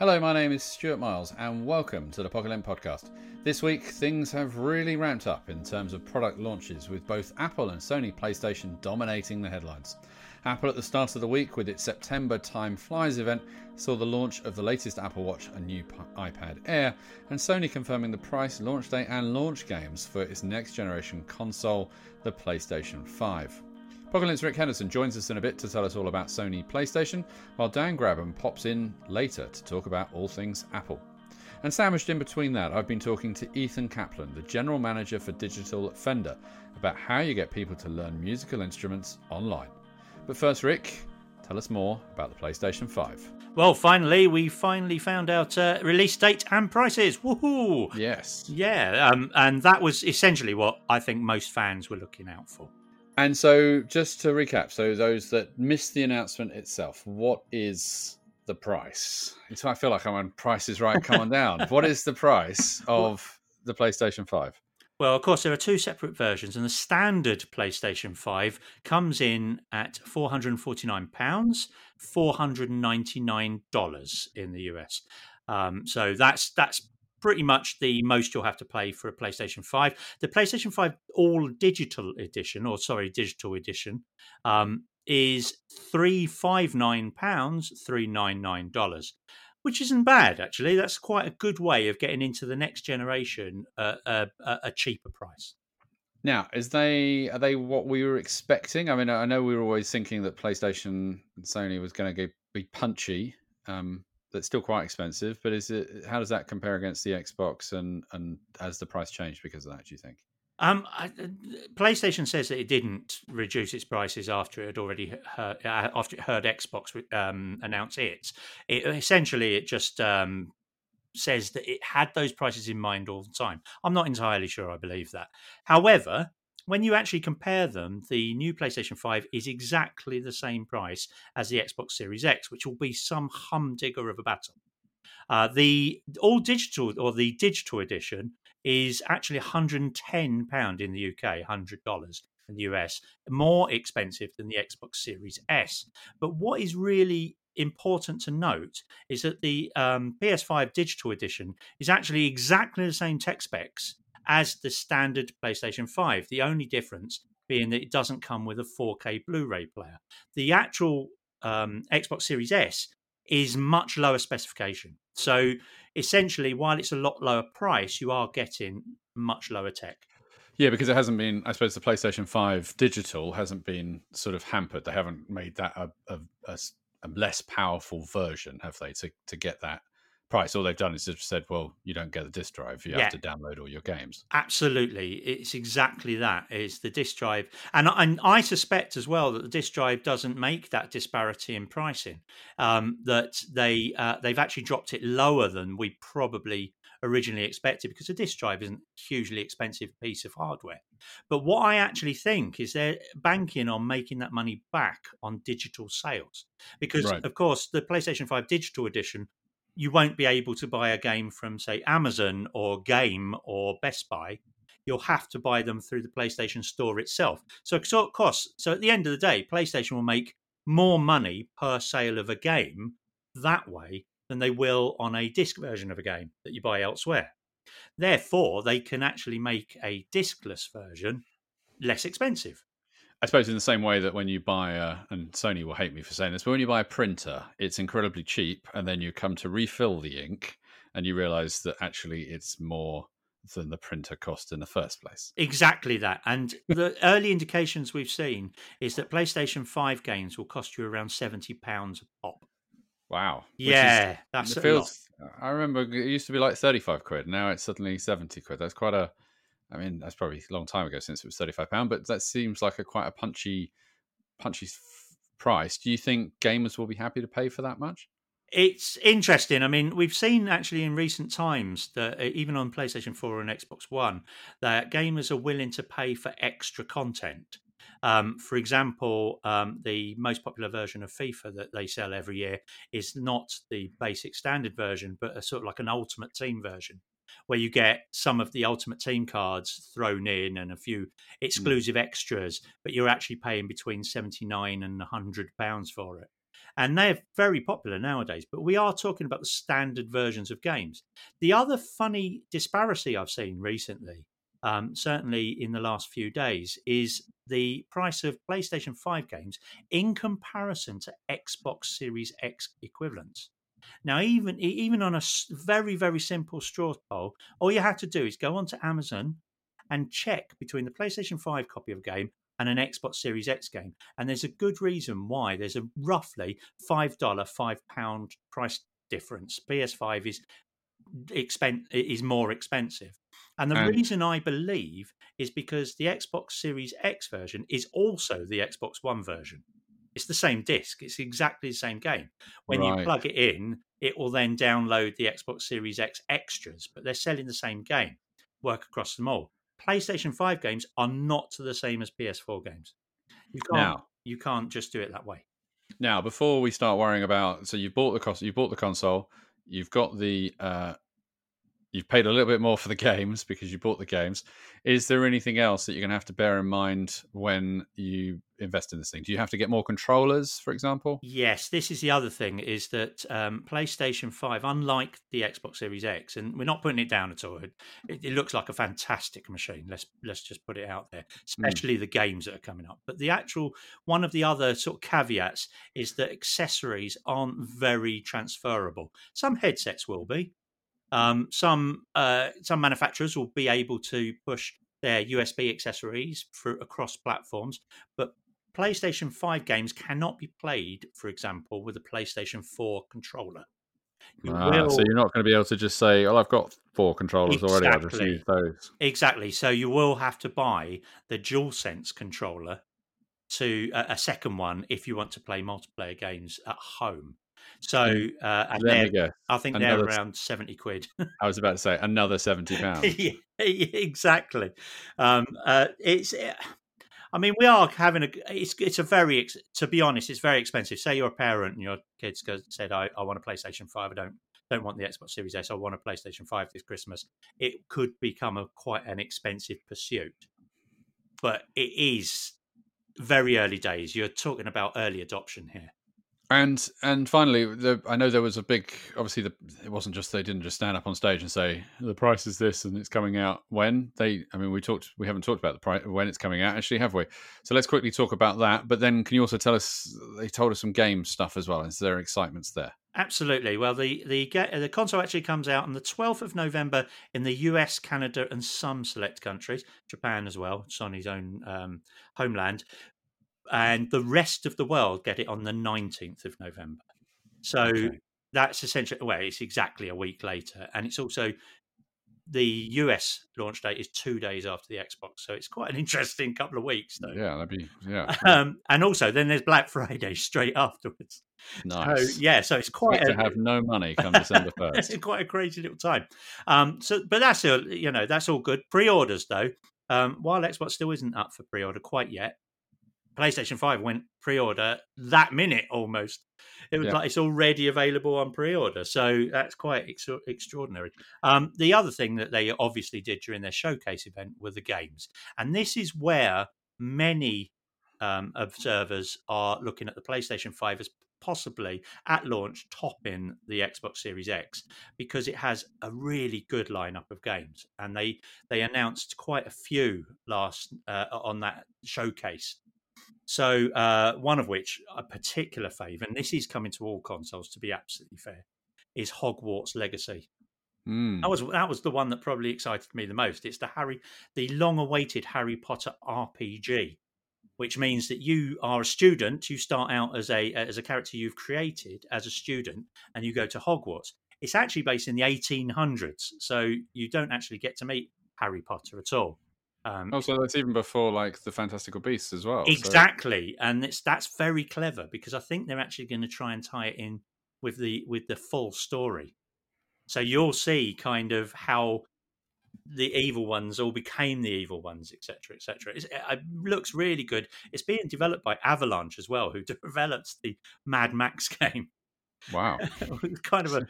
Hello, my name is Stuart Miles, and welcome to the Pocket podcast. This week, things have really ramped up in terms of product launches, with both Apple and Sony PlayStation dominating the headlines. Apple, at the start of the week, with its September Time Flies event, saw the launch of the latest Apple Watch and new iPad Air, and Sony confirming the price, launch date, and launch games for its next generation console, the PlayStation 5. Pocket's Rick Henderson joins us in a bit to tell us all about Sony PlayStation, while Dan Grabham pops in later to talk about all things Apple. And sandwiched in between that, I've been talking to Ethan Kaplan, the General Manager for Digital at Fender, about how you get people to learn musical instruments online. But first, Rick, tell us more about the PlayStation 5. Well, finally, we finally found out uh, release date and prices. Woohoo! Yes. Yeah, um, and that was essentially what I think most fans were looking out for. And so, just to recap, so those that missed the announcement itself, what is the price? So I feel like I'm on Price is Right, come on down. what is the price of the PlayStation 5? Well, of course, there are two separate versions, and the standard PlayStation 5 comes in at £449, $499 in the US. Um, so that's that's pretty much the most you'll have to pay for a PlayStation 5. The PlayStation 5 All Digital Edition, or sorry, Digital Edition, um, is £359, $399, which isn't bad, actually. That's quite a good way of getting into the next generation at a, a cheaper price. Now, is they are they what we were expecting? I mean, I know we were always thinking that PlayStation and Sony was going to be punchy, um, that's still quite expensive. But is it? How does that compare against the Xbox? And and has the price changed because of that? Do you think? Um, I, uh, PlayStation says that it didn't reduce its prices after it had already heard, uh, after it heard Xbox um, announce its. It essentially it just um, says that it had those prices in mind all the time. I'm not entirely sure I believe that. However, when you actually compare them, the new PlayStation 5 is exactly the same price as the Xbox Series X, which will be some humdinger of a battle. Uh, the all digital or the digital edition is actually 110 pound in the UK, 100 dollars in the US, more expensive than the Xbox Series S. But what is really important to note is that the um, PS5 digital edition is actually exactly the same tech specs as the standard PlayStation 5. The only difference being that it doesn't come with a 4K Blu ray player. The actual um, Xbox Series S is much lower specification. So essentially, while it's a lot lower price, you are getting much lower tech. Yeah, because it hasn't been. I suppose the PlayStation Five digital hasn't been sort of hampered. They haven't made that a, a, a, a less powerful version, have they? To to get that price. All they've done is just said, well, you don't get the disk drive. You yeah. have to download all your games. Absolutely. It's exactly that is the disk drive. And, and I suspect as well that the disk drive doesn't make that disparity in pricing, um, that they, uh, they've actually dropped it lower than we probably originally expected because a disk drive isn't a hugely expensive piece of hardware. But what I actually think is they're banking on making that money back on digital sales. Because, right. of course, the PlayStation 5 digital edition you won't be able to buy a game from, say, Amazon or Game or Best Buy. You'll have to buy them through the PlayStation Store itself. So it costs. So at the end of the day, PlayStation will make more money per sale of a game that way than they will on a disc version of a game that you buy elsewhere. Therefore, they can actually make a discless version less expensive. I suppose in the same way that when you buy a, and Sony will hate me for saying this, but when you buy a printer, it's incredibly cheap, and then you come to refill the ink, and you realise that actually it's more than the printer cost in the first place. Exactly that. And the early indications we've seen is that PlayStation 5 games will cost you around £70 a pop. Wow. Yeah, is, that's feels, I remember it used to be like 35 quid. Now it's suddenly 70 quid. That's quite a I mean, that's probably a long time ago since it was thirty-five pound, but that seems like a quite a punchy, punchy f- price. Do you think gamers will be happy to pay for that much? it's interesting. I mean, we've seen actually in recent times that uh, even on PlayStation 4 and Xbox One, that gamers are willing to pay for extra content. Um, for example, um, the most popular version of FIFA that they sell every year is not the basic standard version, but a sort of like an ultimate team version where you get some of the ultimate team cards thrown in and a few Mm. exclusive extras, but you're actually paying between 79 and 100 pounds for it. And they're very popular nowadays, but we are talking about the standard versions of games. The other funny disparity I've seen recently, um, certainly in the last few days, is the price of PlayStation 5 games in comparison to Xbox Series X equivalents. Now, even even on a very very simple straw poll, all you have to do is go onto Amazon and check between the PlayStation 5 copy of a game and an Xbox Series X game, and there's a good reason why. There's a roughly five dollar, five pound price difference. PS5 is expen- is more expensive, and the And- reason I believe is because the Xbox Series X version is also the Xbox One version. It's the same disc. It's exactly the same game. When you plug it in, it will then download the Xbox Series X extras, but they're selling the same game. Work across them all. PlayStation 5 games are not the same as PS4 games. You can't Now, you can't just do it that way. now before we start worrying about, so you've bought the cost, you bought the console, you've got the, uh, you've paid a little bit more for the games because you bought the games. Is there anything else that you're going to have to bear in mind when you invest in this thing? Do you have to get more controllers, for example? Yes, this is the other thing is that um, PlayStation 5, unlike the Xbox Series X, and we're not putting it down at all, it, it looks like a fantastic machine. Let's let's just put it out there, especially the games that are coming up. But the actual one of the other sort of caveats is that accessories aren't very transferable. Some headsets will be. Um, some uh, some manufacturers will be able to push their USB accessories for across platforms, but PlayStation 5 games cannot be played, for example, with a PlayStation 4 controller. You Ah, will- so you're not going to be able to just say, "Oh, I've got four controllers already. I'll just Exactly. use those." Exactly. So you will have to buy the DualSense controller to a, a second one if you want to play multiplayer games at home. So uh, and me they're- I think they're around seventy quid. I was about to say another seventy pounds. yeah, exactly. Um, uh, it's. uh, I mean, we are having a. It's it's a very. To be honest, it's very expensive. Say you're a parent and your kids go, said, "I, I want a PlayStation Five. I don't don't want the Xbox Series S. I want a PlayStation Five this Christmas." It could become a quite an expensive pursuit, but it is very early days. You're talking about early adoption here. And and finally, the, I know there was a big. Obviously, the, it wasn't just they didn't just stand up on stage and say the price is this and it's coming out when they. I mean, we talked. We haven't talked about the price when it's coming out, actually, have we? So let's quickly talk about that. But then, can you also tell us? They told us some game stuff as well. Is there excitements there? Absolutely. Well, the the the console actually comes out on the 12th of November in the US, Canada, and some select countries, Japan as well, Sony's own um, homeland, and the rest of the world get it on the 19th of November. So Okay. that's essentially well, it's exactly a week later, and it's also the US launch date is two days after the Xbox, so it's quite an interesting couple of weeks, though. Yeah, that'd be yeah. Um, and also, then there's Black Friday straight afterwards. nice. So yeah, so it's quite a, to have no money come December first. it's quite a crazy little time. Um, so, but that's all, you know that's all good. Pre-orders though, um, while Xbox still isn't up for pre-order quite yet, PlayStation Five went pre-order that minute almost. It was Yeah. like it's already available on pre-order, so that's quite ex- extraordinary. Um, the other thing that they obviously did during their showcase event were the games, and this is where many um, observers are looking at the PlayStation Five as possibly at launch topping the Xbox Series X because it has a really good lineup of games, and they they announced quite a few last uh, on that showcase. So uh, one of which a particular favour, and this is coming to all consoles to be absolutely fair, is Hogwarts Legacy. Mm. That was that was the one that probably excited me the most. It's the Harry, the long-awaited Harry Potter RPG, which means that you are a student. You start out as a as a character you've created as a student, and you go to Hogwarts. It's actually based in the 1800s, so you don't actually get to meet Harry Potter at all. Um, Also, that's even before like the Fantastical Beasts as well. so- Exactly, and it's that's very clever because I think they're actually going to try and tie it in with the with the full story. So you'll see kind of how the evil ones all became the evil ones, etc., etc. It looks really good. It's being developed by Avalanche as well, who developed the Mad Max game. Wow, kind of a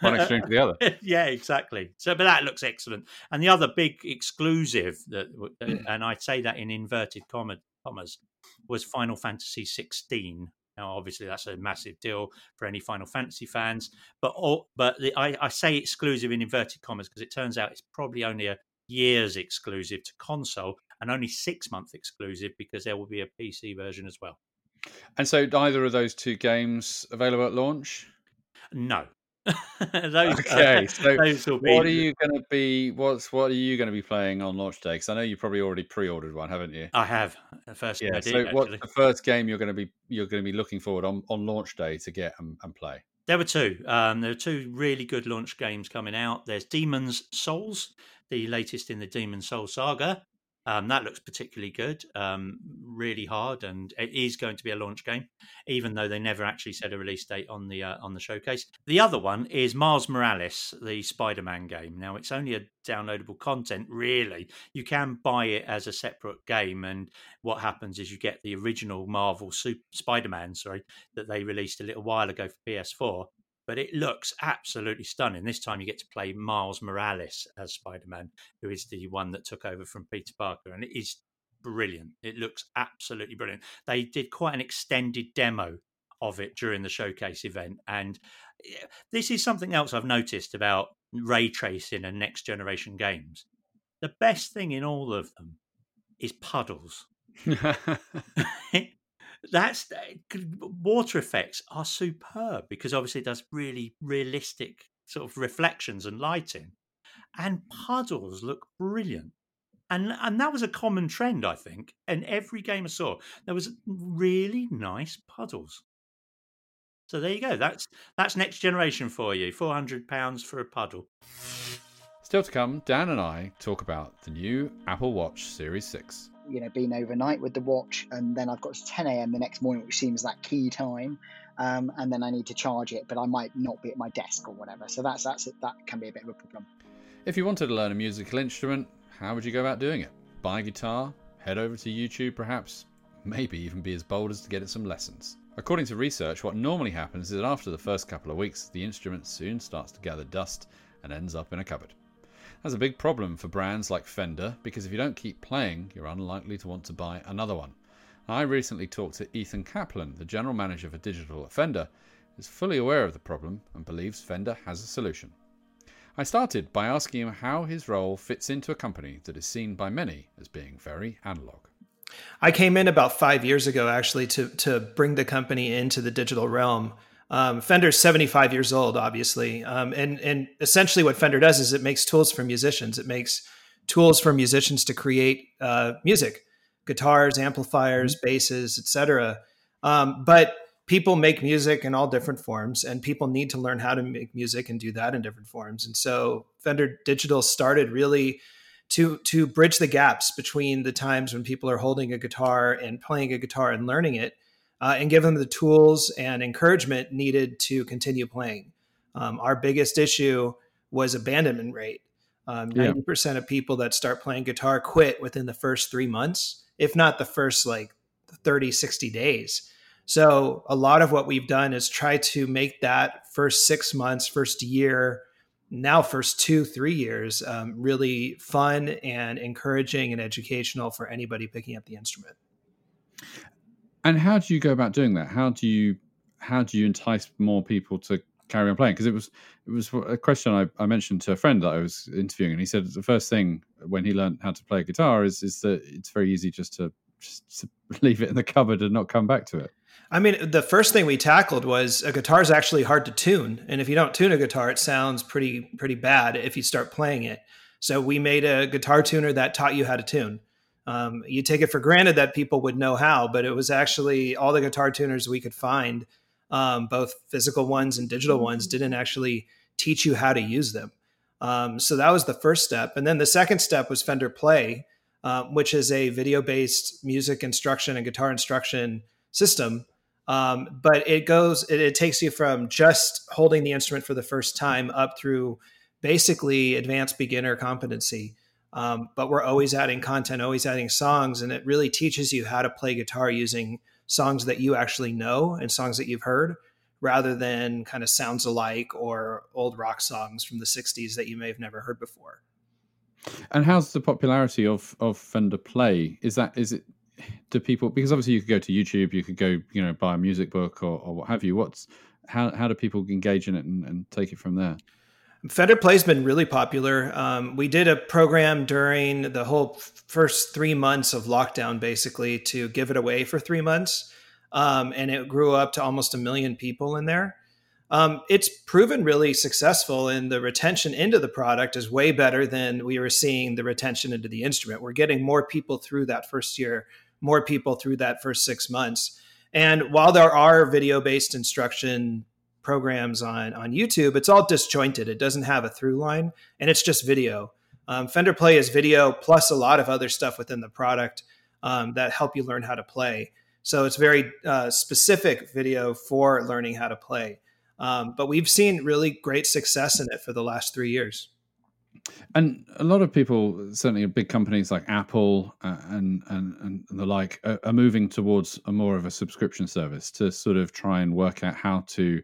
one extreme to the other. yeah, exactly. So, but that looks excellent. And the other big exclusive that, uh, mm. and I say that in inverted commas, was Final Fantasy 16 now, obviously, that's a massive deal for any Final Fantasy fans. But all, but the, I, I say exclusive in inverted commas because it turns out it's probably only a year's exclusive to console and only six month exclusive because there will be a PC version as well. And so, either of those two games available at launch? No, those, okay, so those be... what are you going to be? What's what are you going to be playing on launch day? Because I know you probably already pre-ordered one, haven't you? I have. The first yeah. Did, so, what's the first game you're going to be you're going to be looking forward on on launch day to get and, and play? There were two. Um, there are two really good launch games coming out. There's Demon's Souls, the latest in the Demon Soul saga, um, that looks particularly good, um, really hard, and it is going to be a launch game, even though they never actually said a release date on the uh, on the showcase. The other one is Miles Morales, the Spider-Man game. Now it's only a downloadable content, really. You can buy it as a separate game, and what happens is you get the original Marvel Super Spider-Man, sorry, that they released a little while ago for PS4, but it looks absolutely stunning. This time you get to play Miles Morales as Spider Man, who is the one that took over from Peter Parker, and it is brilliant. It looks absolutely brilliant. They did quite an extended demo of it during the showcase event, and this is something else I've noticed about ray tracing and next generation games. The best thing in all of them is puddles. that's uh, water effects are superb because obviously it does really realistic sort of reflections and lighting and puddles look brilliant. And and that was a common trend i think in every game i saw. There was really nice puddles. So there you go that's that's next generation for you 400 pounds for a puddle. Still to come dan and i talk about the new apple watch series 6 you know been overnight with the watch, and then I've got to 10 a.m. the next morning, which seems that key time, um, and then I need to charge it, but I might not be at my desk or whatever. So that's that's that can be a bit of a problem. If you wanted to learn a musical instrument, how would you go about doing it? Buy a guitar, head over to YouTube, perhaps, maybe even be as bold as to get it some lessons. According to research, what normally happens is that after the first couple of weeks, the instrument soon starts to gather dust and ends up in a cupboard. That's a big problem for brands like Fender because if you don't keep playing, you're unlikely to want to buy another one. I recently talked to Ethan Kaplan, the general manager for digital at Fender, is fully aware of the problem and believes Fender has a solution. I started by asking him how his role fits into a company that is seen by many as being very analog. I came in about five years ago, actually, to to bring the company into the digital realm. Um, Fender's 75 years old, obviously, um, and and essentially what Fender does is it makes tools for musicians. It makes tools for musicians to create uh, music, guitars, amplifiers, mm-hmm. basses, etc. Um, but people make music in all different forms, and people need to learn how to make music and do that in different forms. And so Fender Digital started really to to bridge the gaps between the times when people are holding a guitar and playing a guitar and learning it uh, and give them the tools and encouragement needed to continue playing. Um, our biggest issue was abandonment rate. Um, 90% of people that start playing guitar quit within the first three months, if not the first like 30, 60 days. So, a lot of what we've done is try to make that first six months, first year, now first two, three years um, really fun and encouraging and educational for anybody picking up the instrument. And how do you go about doing that? How do you how do you entice more people to carry on playing? Because it was it was a question I, I mentioned to a friend that I was interviewing, and he said the first thing when he learned how to play guitar is is that it's very easy just to just to leave it in the cupboard and not come back to it. I mean, the first thing we tackled was a guitar is actually hard to tune, and if you don't tune a guitar, it sounds pretty pretty bad if you start playing it. So we made a guitar tuner that taught you how to tune. Um, you take it for granted that people would know how, but it was actually all the guitar tuners we could find, um, both physical ones and digital ones, didn't actually teach you how to use them. Um, so that was the first step. And then the second step was Fender Play, uh, which is a video based music instruction and guitar instruction system Um, but it goes, it, it takes you from just holding the instrument for the first time up through basically advanced beginner competency. Um, but we're always adding content, always adding songs, and it really teaches you how to play guitar using songs that you actually know and songs that you've heard rather than kind of sounds alike or old rock songs from the 60s that you may have never heard before. And how's the popularity of of Fender Play? Is that is it do people because obviously you could go to YouTube, you could go, you know, buy a music book or, or what have you. What's how how do people engage in it and, and take it from there? Fender Play's been really popular. Um, we did a program during the whole first three months of lockdown, basically, to give it away for three months. Um, and it grew up to almost a million people in there. Um, it's proven really successful, and the retention into the product is way better than we were seeing the retention into the instrument. We're getting more people through that first year, more people through that first six months. And while there are video based instruction programs on on YouTube, it's all disjointed. It doesn't have a through line, and it's just video. Um, Fender Play is video plus a lot of other stuff within the product um, that help you learn how to play. So it's very uh, specific video for learning how to play. Um, but we've seen really great success in it for the last three years. And a lot of people, certainly big companies like Apple uh, and, and and the like, are, moving towards a more of a subscription service to sort of try and work out how to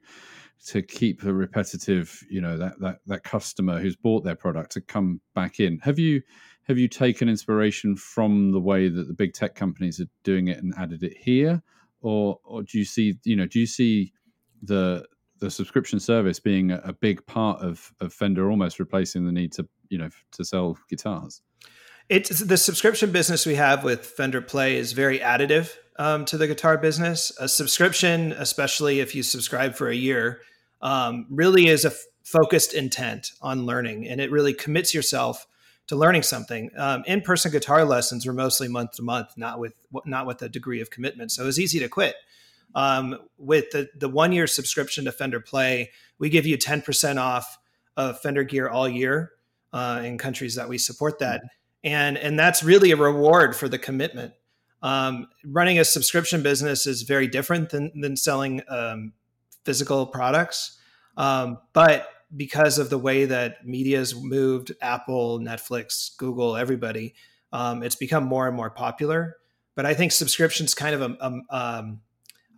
to keep the repetitive, you know, that that that customer who's bought their product to come back in. Have you have you taken inspiration from the way that the big tech companies are doing it and added it here, or or do you see, you know, do you see the the subscription service being a, big part of, of Fender almost replacing the need to you know to sell guitars. It's the subscription business we have with Fender Play is very additive um, to the guitar business. A subscription, especially if you subscribe for a year, um, really is a f- focused intent on learning, and it really commits yourself to learning something. Um, in-person guitar lessons were mostly month to month, not with not with a degree of commitment, so it was easy to quit. Um, with the, the one year subscription to Fender Play, we give you 10% off of Fender gear all year uh, in countries that we support that. And, and that's really a reward for the commitment. Um, running a subscription business is very different than, than selling um, physical products. Um, but because of the way that media has moved, Apple, Netflix, Google, everybody, um, it's become more and more popular. But I think subscriptions kind of a, a um,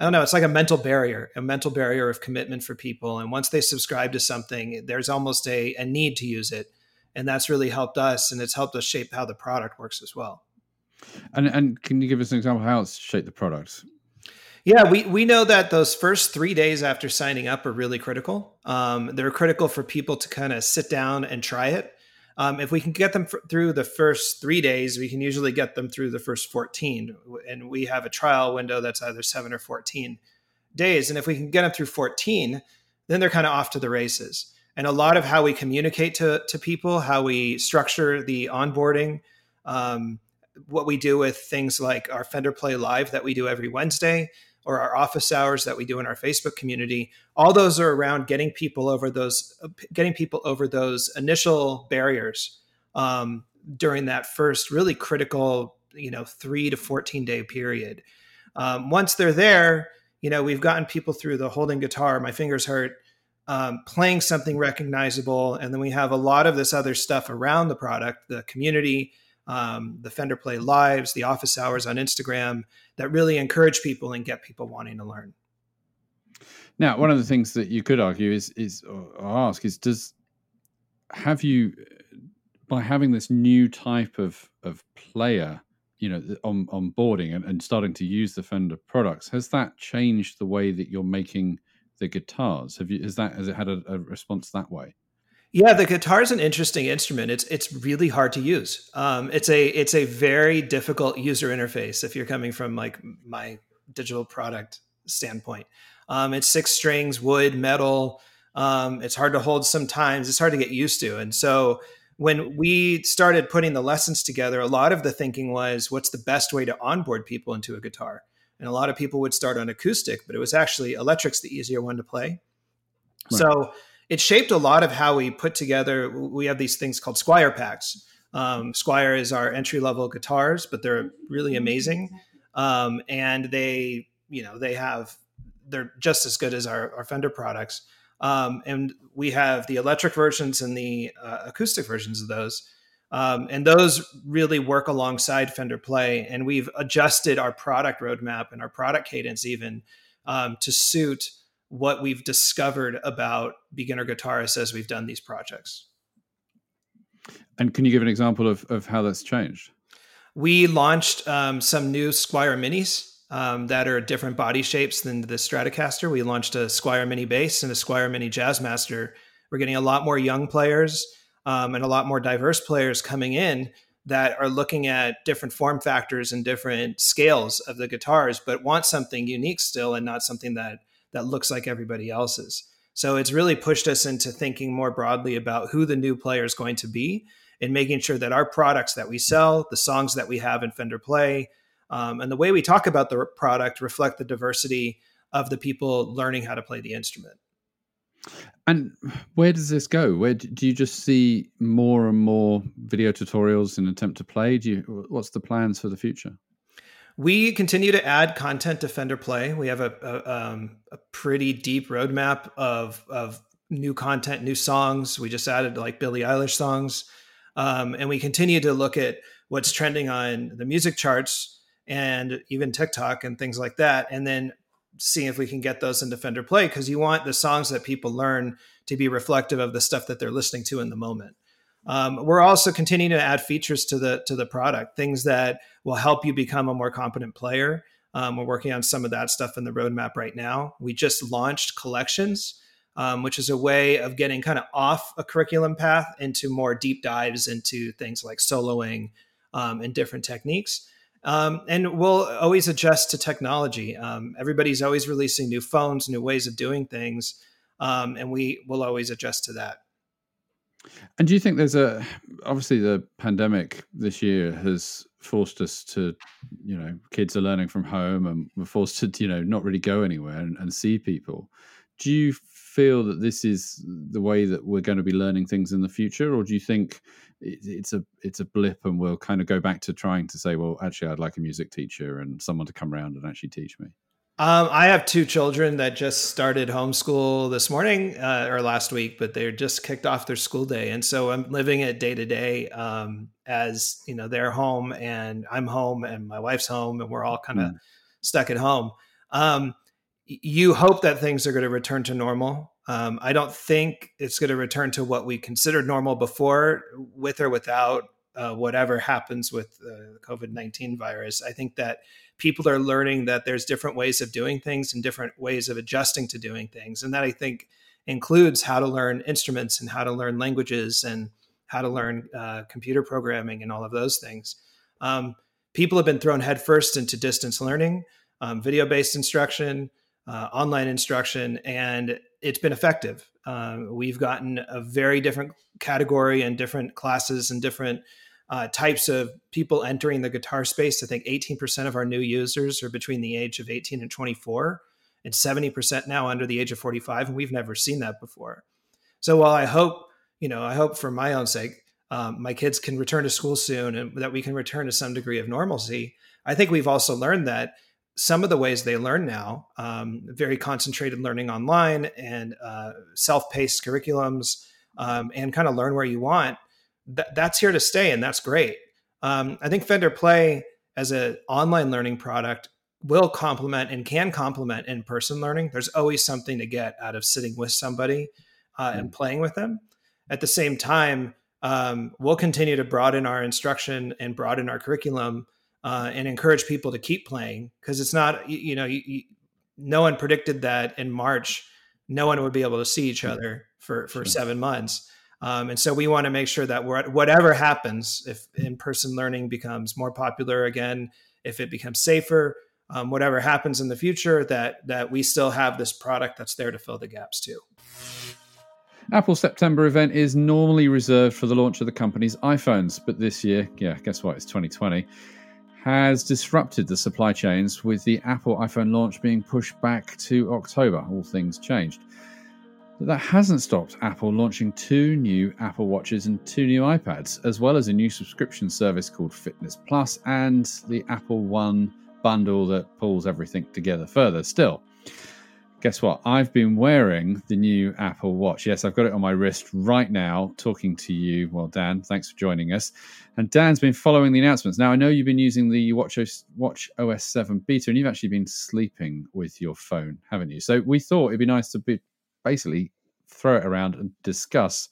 I don't know, it's like a mental barrier, a mental barrier of commitment for people. And once they subscribe to something, there's almost a, a need to use it. And that's really helped us and it's helped us shape how the product works as well. And and can you give us an example of how it's shaped the product? Yeah, we, we know that those first three days after signing up are really critical. Um, they're critical for people to kind of sit down and try it. Um, if we can get them f- through the first three days, we can usually get them through the first 14. And we have a trial window that's either seven or 14 days. And if we can get them through 14, then they're kind of off to the races. And a lot of how we communicate to, to people, how we structure the onboarding, um, what we do with things like our Fender Play Live that we do every Wednesday, or our office hours that we do in our Facebook community, all those are around getting people over those, getting people over those initial barriers um, during that first really critical, you know, three to 14 day period. Um, once they're there, you know, we've gotten people through the holding guitar, my fingers hurt, um, playing something recognizable. And then we have a lot of this other stuff around the product, the community, um, the Fender Play Lives, the office hours on Instagram that really encourage people and get people wanting to learn. Now, one of the things that you could argue is is or ask is does have you by having this new type of of player, you know, on onboarding and, and starting to use the Fender products, has that changed the way that you're making the guitars? Have you has that has it had a, a response that way? Yeah, the guitar is an interesting instrument. It's it's really hard to use. Um, it's a it's a very difficult user interface if you're coming from like my digital product standpoint. Um, it's six strings, wood, metal. Um, it's hard to hold sometimes. It's hard to get used to. And so when we started putting the lessons together, a lot of the thinking was, what's the best way to onboard people into a guitar? And a lot of people would start on acoustic, but it was actually electric's the easier one to play. Right. So it shaped a lot of how we put together. We have these things called Squier packs. Um, Squier is our entry level guitars, but they're really amazing. Um, and they, you know, they have they're just as good as our, our Fender products. Um, and we have the electric versions and the uh, acoustic versions of those. Um, and those really work alongside Fender Play. And we've adjusted our product roadmap and our product cadence even um, to suit what we've discovered about beginner guitarists as we've done these projects. And can you give an example of, of how that's changed? We launched um, some new Squier Minis um, that are different body shapes than the Stratocaster. We launched a Squier Mini Bass and a Squier Mini Jazzmaster. We're getting a lot more young players um, and a lot more diverse players coming in that are looking at different form factors and different scales of the guitars, but want something unique still and not something that that looks like everybody else's. So it's really pushed us into thinking more broadly about who the new player is going to be and making sure that our products that we sell, the songs that we have in Fender Play, um, and the way we talk about the product reflect the diversity of the people learning how to play the instrument. And where does this go? Where do you just see more and more video tutorials in attempt to play? Do you, what's the plans for the future? We continue to add content to Fender Play. We have a, a, um, a pretty deep roadmap of of new content, new songs. We just added like Billie Eilish songs, um, and we continue to look at what's trending on the music charts and even TikTok and things like that, and then seeing if we can get those into Fender Play because you want the songs that people learn to be reflective of the stuff that they're listening to in the moment. Um, we're also continuing to add features to the to the product, things that will help you become a more competent player. Um, we're working on some of that stuff in the roadmap right now. We just launched collections, um, which is a way of getting kind of off a curriculum path into more deep dives into things like soloing um, and different techniques. Um, and we'll always adjust to technology. Um, everybody's always releasing new phones, new ways of doing things, and we will always adjust to that. And do you think there's a obviously the pandemic this year has forced us to, you know, kids are learning from home and we're forced to, you know, not really go anywhere and, and see people. Do you feel that this is the way that we're going to be learning things in the future, or do you think it's a it's a blip and we'll kind of go back to trying to say, well, actually, I'd like a music teacher and someone to come around and actually teach me? Um, I have two children that just started homeschool this morning uh, or last week, but they're just kicked off their school day, and so I'm living it day to day um, as you know they're home and I'm home and my wife's home and we're all kind of mm. stuck at home. Um, you hope that things are going to return to normal. Um, I don't think it's going to return to what we considered normal before, with or without uh, whatever happens with the COVID 19 virus. I think that people are learning that there's different ways of doing things and different ways of adjusting to doing things. And that I think includes how to learn instruments and how to learn languages and how to learn uh, computer programming and all of those things. Um, people have been thrown headfirst into distance learning, um, video based instruction uh, online instruction, and it's been effective. Um, we've gotten a very different category and different classes and different uh, types of people entering the guitar space. I think 18% of our new users are between the age of 18 and 24, and 70% now under the age of 45, and we've never seen that before. So while I hope, you know, I hope for my own sake, um, my kids can return to school soon and that we can return to some degree of normalcy. I think we've also learned that some of the ways they learn now, um, very concentrated learning online and uh, self-paced curriculums, um, and kind of learn where you want. Th- that's here to stay, and that's great. Um, I think Fender Play as an online learning product will complement and can complement in-person learning. There's always something to get out of sitting with somebody uh, and mm. playing with them. At the same time, um, we'll continue to broaden our instruction and broaden our curriculum uh, and encourage people to keep playing because it's not you, you know you, you, no one predicted that in March no one would be able to see each other for for sure. seven months. Um, and so we want to make sure that whatever happens, if in-person learning becomes more popular again, if it becomes safer, um, whatever happens in the future, that that we still have this product that's there to fill the gaps too. Apple's September event is normally reserved for the launch of the company's iPhones, but this year, yeah, guess what? It's 2020 has disrupted the supply chains with the Apple iPhone launch being pushed back to October. All things changed. But that hasn't stopped Apple launching two new Apple Watches and two new iPads, as well as a new subscription service called Fitness Plus and the Apple One bundle that pulls everything together further still. Guess what? I've been wearing the new Apple Watch. Yes, I've got it on my wrist right now, talking to you. Well, Dan, thanks for joining us. And Dan's been following the announcements. Now, I know you've been using the Watch OS, Watch OS 7 beta, and you've actually been sleeping with your phone, haven't you? So we thought it'd be nice to be basically throw it around and discuss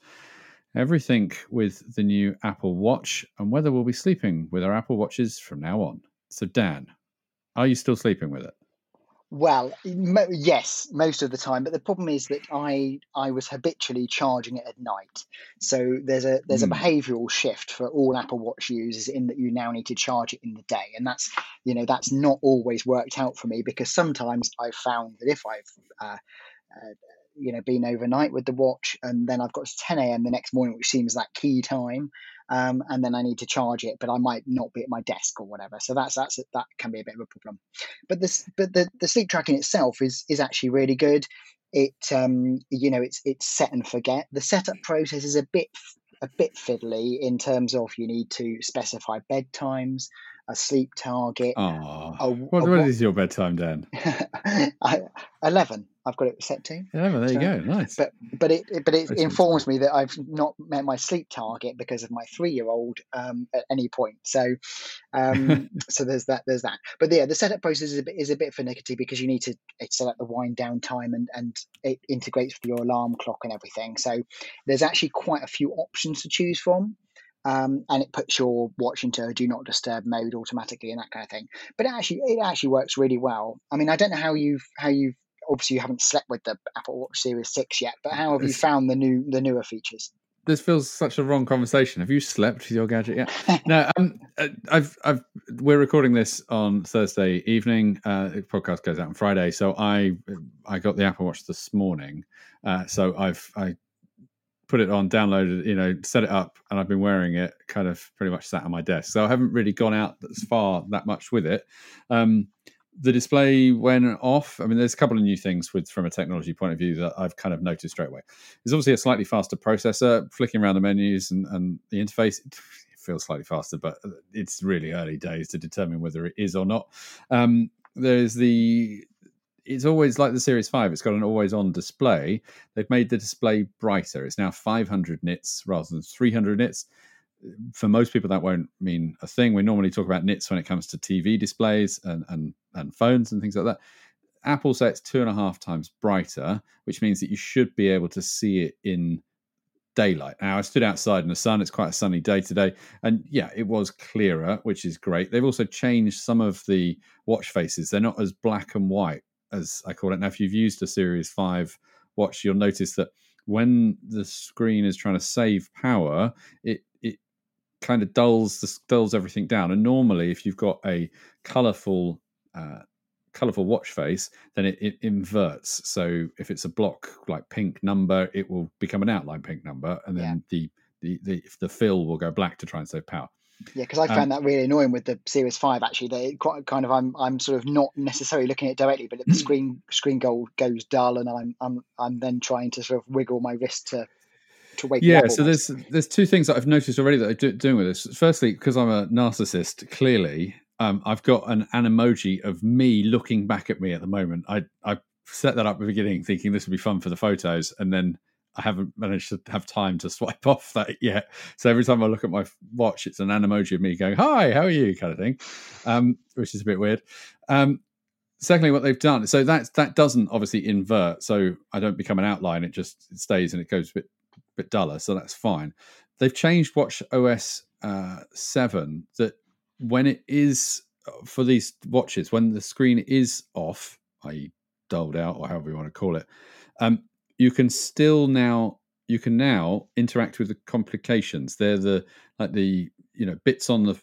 everything with the new Apple Watch and whether we'll be sleeping with our Apple Watches from now on. So, Dan, are you still sleeping with it? Well, mo- yes, most of the time. But the problem is that I I was habitually charging it at night. So there's a there's Hmm. a behavioural shift for all Apple Watch users in that you now need to charge it in the day, and that's you know that's not always worked out for me because sometimes I've found that if I've uh, uh, you know been overnight with the watch and then I've got to 10 a.m. the next morning, which seems that key time. Um, and then I need to charge it, but I might not be at my desk or whatever. So that's that's that can be a bit of a problem but this but the, the sleep tracking itself is is actually really good it um you know it's it's set and forget the setup process is a bit a bit fiddly in terms of you need to specify bedtimes a sleep target Oh, a, what, a what your bedtime, Dan? I, 11 i've got it set to Yeah, well, there you go. Nice. but but it but it That's informs me that I've not met my sleep target because of my three year old um, at any point. So um, so there's that there's that. But yeah, the setup process is a bit is a bit finicky because you need to set up the wind down time and and it integrates with your alarm clock and everything. So there's actually quite a few options to choose from. Um, and it puts your watch into do not disturb mode automatically and that kind of thing. But it actually, it actually works really well. I mean, I don't know how you've how you've obviously you haven't slept with the Apple Watch Series Six yet, but how have you found the new the newer features? this feels such a wrong conversation. Have you slept with your gadget yet? no, um, uh, I've, I've, we're recording this on Thursday evening. Uh, the podcast goes out on Friday, so I, I got the Apple Watch this morning. Uh, so I've, I put it on, downloaded, you know, set it up, and I've been wearing it, kind of pretty much sat on my desk. So I haven't really gone out as far that much with it. Um, the display went off. I mean, there's a couple of new things with from a technology point of view that I've kind of noticed straight away. There's obviously a slightly faster processor. Flicking around the menus and, and the interface it feels slightly faster, but it's really early days to determine whether it is or not. Um, there's the it's always like the Series 5, it's got an always on display. They've made the display brighter. It's now 500 nits rather than 300 nits. For most people, that won't mean a thing. We normally talk about nits when it comes to TV displays and, and, and phones and things like that. Apple say it's two and a half times brighter, which means that you should be able to see it in daylight. Now, I stood outside in the sun. It's quite a sunny day today. And yeah, it was clearer, which is great. They've also changed some of the watch faces. They're not as black and white as I call it. Now, if you've used a Series 5 watch, you'll notice that when the screen is trying to save power, it, it kind of dulls dulls everything down. And normally, if you've got a colorful uh, colorful watch face, then it, it inverts. So if it's a block like pink number, it will become an outline pink number, and then the the the, the fill will go black to try and save power. Yeah, because I Um, found that really annoying with the Series Five. Actually, they quite kind of I'm I'm sort of not necessarily looking at it directly, but the screen screen goal goes dull, and I'm I'm I'm then trying to sort of wiggle my wrist to to wake. Yeah, so there's there's two things that I've noticed already that I'm do, doing with this. Firstly, because I'm a narcissist, clearly, um, I've got an, an emoji of me looking back at me at the moment. I I set that up at the beginning, thinking this would be fun for the photos, and then I haven't managed to have time to swipe off that yet. So every time I look at my watch, it's an emoji of me going, "Hi, how are you?" kind of thing, um, which is a bit weird. Um, secondly, what they've done, so that that doesn't obviously invert, so I don't become an outline. It just it stays and it goes a bit bit duller, so that's fine. They've changed Watch OS uh, seven that when it is uh, for these watches, when the screen is off, i.e., dulled out or however you want to call it, um, you can still now you can now interact with the complications. They're the like the you know bits on the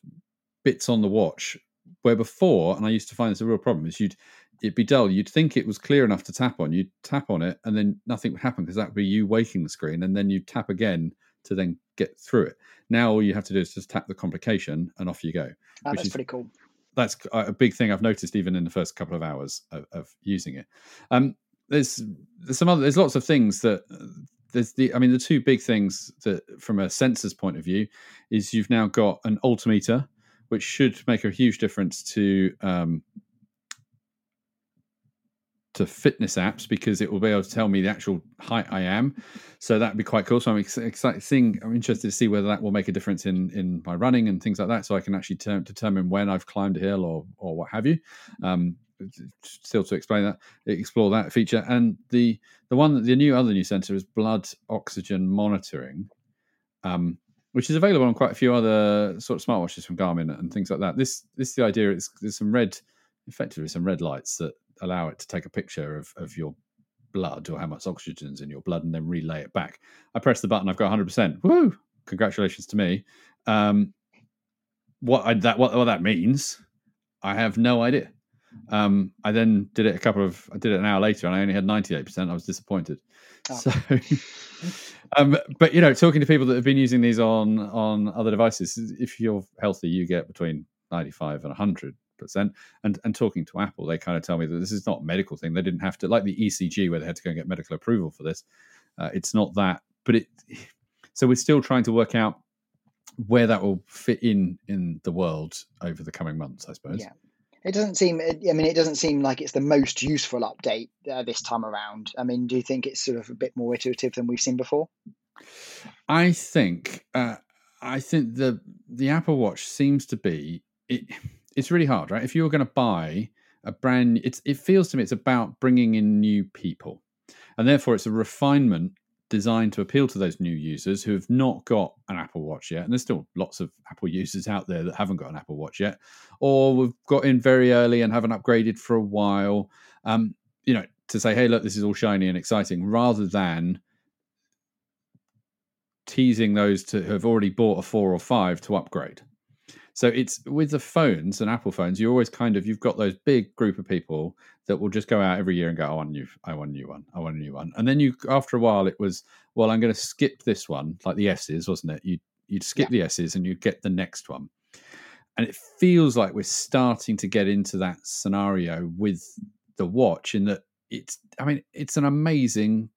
bits on the watch where before, and I used to find this a real problem, is you'd it'd be dull. You'd think it was clear enough to tap on. You'd tap on it, and then nothing would happen because that would be you waking the screen, and then you'd tap again to then get through it. Now all you have to do is just tap the complication, and off you go. Which that's is- pretty cool. That's a big thing I've noticed even in the first couple of hours of, of using it. Um, there's there's some other there's lots of things that uh, there's the I mean the two big things that from a sensors point of view is you've now got an altimeter which should make a huge difference to um, to fitness apps because it will be able to tell me the actual height I am. So that'd be quite cool. So I'm excited seeing. I'm interested to see whether that will make a difference in in my running and things like that. So I can actually ter- determine when I've climbed a hill or or what have you. Um, still to explain that, explore that feature. And the the one the new other new sensor is blood oxygen monitoring. Um, which is available on quite a few other sort of smartwatches from Garmin and things like that. This this is the idea. It's there's some red, effectively some red lights that allow it to take a picture of, of your blood or how much oxygen's in your blood and then relay it back. I press the button, I've got 100%. Woo! Congratulations to me. Um, what I, that what, what that means, I have no idea. Um, I then did it a couple of, I did it an hour later, and I only had ninety eight percent. I was disappointed. Oh. So, um, but you know, talking to people that have been using these on on other devices, if you're healthy, you get between ninety five and hundred percent. And and talking to Apple, they kind of tell me that this is not a medical thing. They didn't have to like the ECG where they had to go and get medical approval for this. Uh, it's not that, but it. So we're still trying to work out where that will fit in in the world over the coming months, I suppose. Yeah. It doesn't seem. I mean, it doesn't seem like it's the most useful update uh, this time around. I mean, do you think it's sort of a bit more iterative than we've seen before? I think. Uh, I think the the Apple Watch seems to be it it's really hard, right? If you're going to buy a brand, it's it feels to me it's about bringing in new people, and therefore it's a refinement designed to appeal to those new users who have not got an Apple Watch yet, and there's still lots of Apple users out there that haven't got an Apple Watch yet, or we've got in very early and haven't upgraded for a while. Um, you know, to say, hey, look, this is all shiny and exciting, rather than teasing those to have already bought a four or five to upgrade. So it's with the phones and Apple phones, you always kind of you've got those big group of people that will just go out every year and go, I want a new, I want a new one, I want a new one. And then you after a while it was, well, I'm going to skip this one, like the S's, wasn't it? You you'd skip yeah. the S's and you'd get the next one. And it feels like we're starting to get into that scenario with the watch in that it's I mean, it's an amazing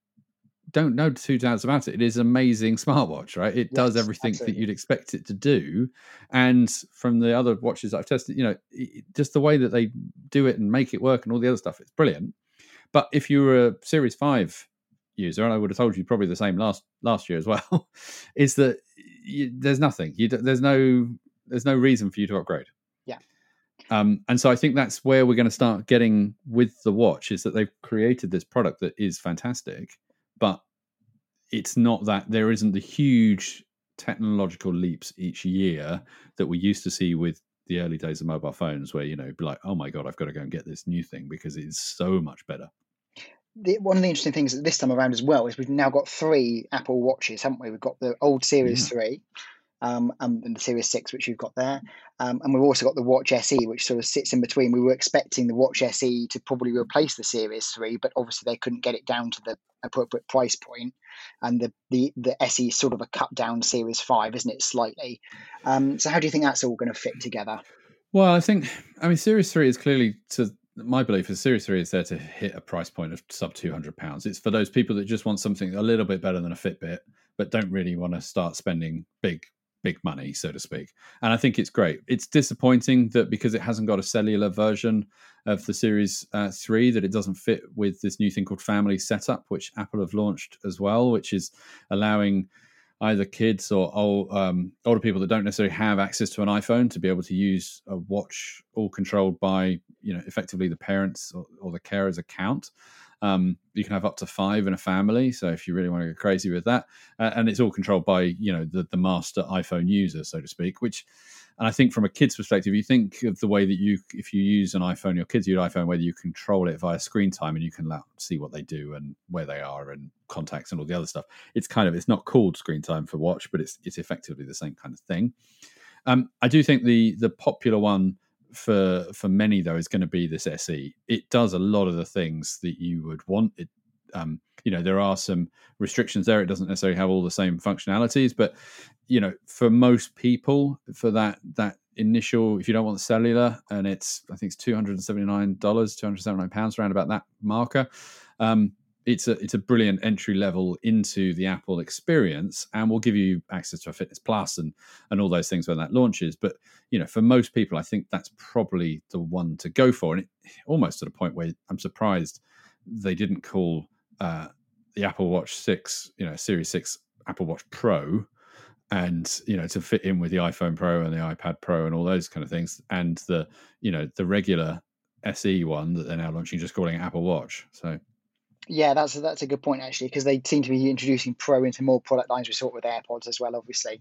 don't know two doubts about it. It is an amazing smartwatch, right? It yes, does everything absolutely. that you'd expect it to do. And from the other watches I've tested, you know, it, just the way that they do it and make it work and all the other stuff, it's brilliant. But if you were a Series Five user, and I would have told you probably the same last last year as well, is that you, there's nothing. You, there's no there's no reason for you to upgrade. Yeah. Um, and so I think that's where we're going to start getting with the watch is that they've created this product that is fantastic but it's not that there isn't the huge technological leaps each year that we used to see with the early days of mobile phones where you know be like oh my god i've got to go and get this new thing because it's so much better the, one of the interesting things this time around as well is we've now got three apple watches haven't we we've got the old series yeah. 3 um, and, the Series 6, which you've got there. Um, and we've also got the Watch SE, which sort of sits in between. We were expecting the Watch SE to probably replace the Series 3, but obviously they couldn't get it down to the appropriate price point. And the, the, the SE is sort of a cut down Series 5, isn't it, slightly? Um, so how do you think that's all going to fit together? Well, I think, I mean, Series 3 is clearly to my belief is Series 3 is there to hit a price point of sub £200. It's for those people that just want something a little bit better than a Fitbit, but don't really want to start spending big big money, so to speak. And I think it's great. It's disappointing that because it hasn't got a cellular version of the Series uh, 3, that it doesn't fit with this new thing called Family Setup, which Apple have launched as well, which is allowing either kids or old, um, older people that don't necessarily have access to an iPhone to be able to use a watch all controlled by, you know, effectively the parents or, or the carer's account. Um, you can have up to five in a family, so if you really want to go crazy with that, uh, and it's all controlled by you know the the master iPhone user, so to speak. Which, and I think from a kid's perspective, you think of the way that you if you use an iPhone, your kids use iPhone, whether you control it via screen time and you can see what they do and where they are and contacts and all the other stuff. It's kind of it's not called screen time for watch, but it's it's effectively the same kind of thing. Um, I do think the the popular one for for many though is going to be this SE. It does a lot of the things that you would want. It um, you know there are some restrictions there. It doesn't necessarily have all the same functionalities, but you know for most people for that that initial if you don't want cellular and it's I think it's two hundred and seventy nine dollars, two hundred seventy nine pounds around about that marker. Um, it's a it's a brilliant entry level into the Apple experience, and will give you access to a Fitness Plus and and all those things when that launches. But you know, for most people, I think that's probably the one to go for, and it, almost to the point where I'm surprised they didn't call uh, the Apple Watch Six, you know, Series Six Apple Watch Pro, and you know to fit in with the iPhone Pro and the iPad Pro and all those kind of things, and the you know the regular SE one that they're now launching, just calling it Apple Watch. So yeah, that's that's a good point actually, because they seem to be introducing Pro into more product lines. We saw it with AirPods as well, obviously.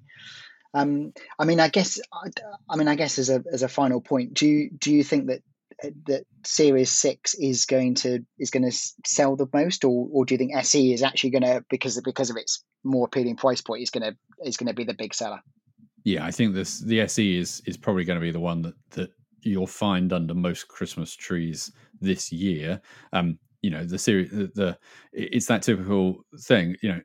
Um, I mean, I guess, I, I mean, I guess as a as a final point, do you do you think that that Series Six is going to is going to sell the most, or or do you think SE is actually going to because because of its more appealing price point is going to is going to be the big seller? Yeah, I think this the SE is is probably going to be the one that that you'll find under most Christmas trees this year. Um, you know, the series the, the it's that typical thing. You know,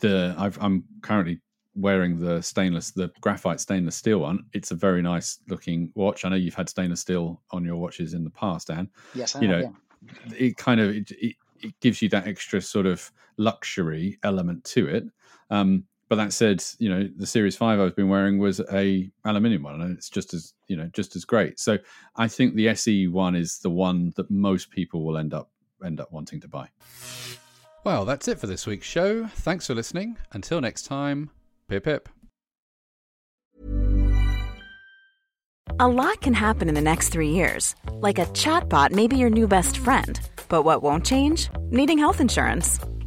the I've, I'm currently wearing the stainless, the graphite stainless steel one. It's a very nice looking watch. I know you've had stainless steel on your watches in the past, Dan. Yes, I you know, yeah. it kind of it, it, it, gives you that extra sort of luxury element to it. Um, but that said, you know, the Series Five I've been wearing was a aluminium one, and it's just as you know, just as great. So I think the SE one is the one that most people will end up end up wanting to buy. Well, that's it for this week's show. Thanks for listening. Until next time. Pip pip. A lot can happen in the next three years. Like a chatbot may be your new best friend. But what won't change? Needing health insurance.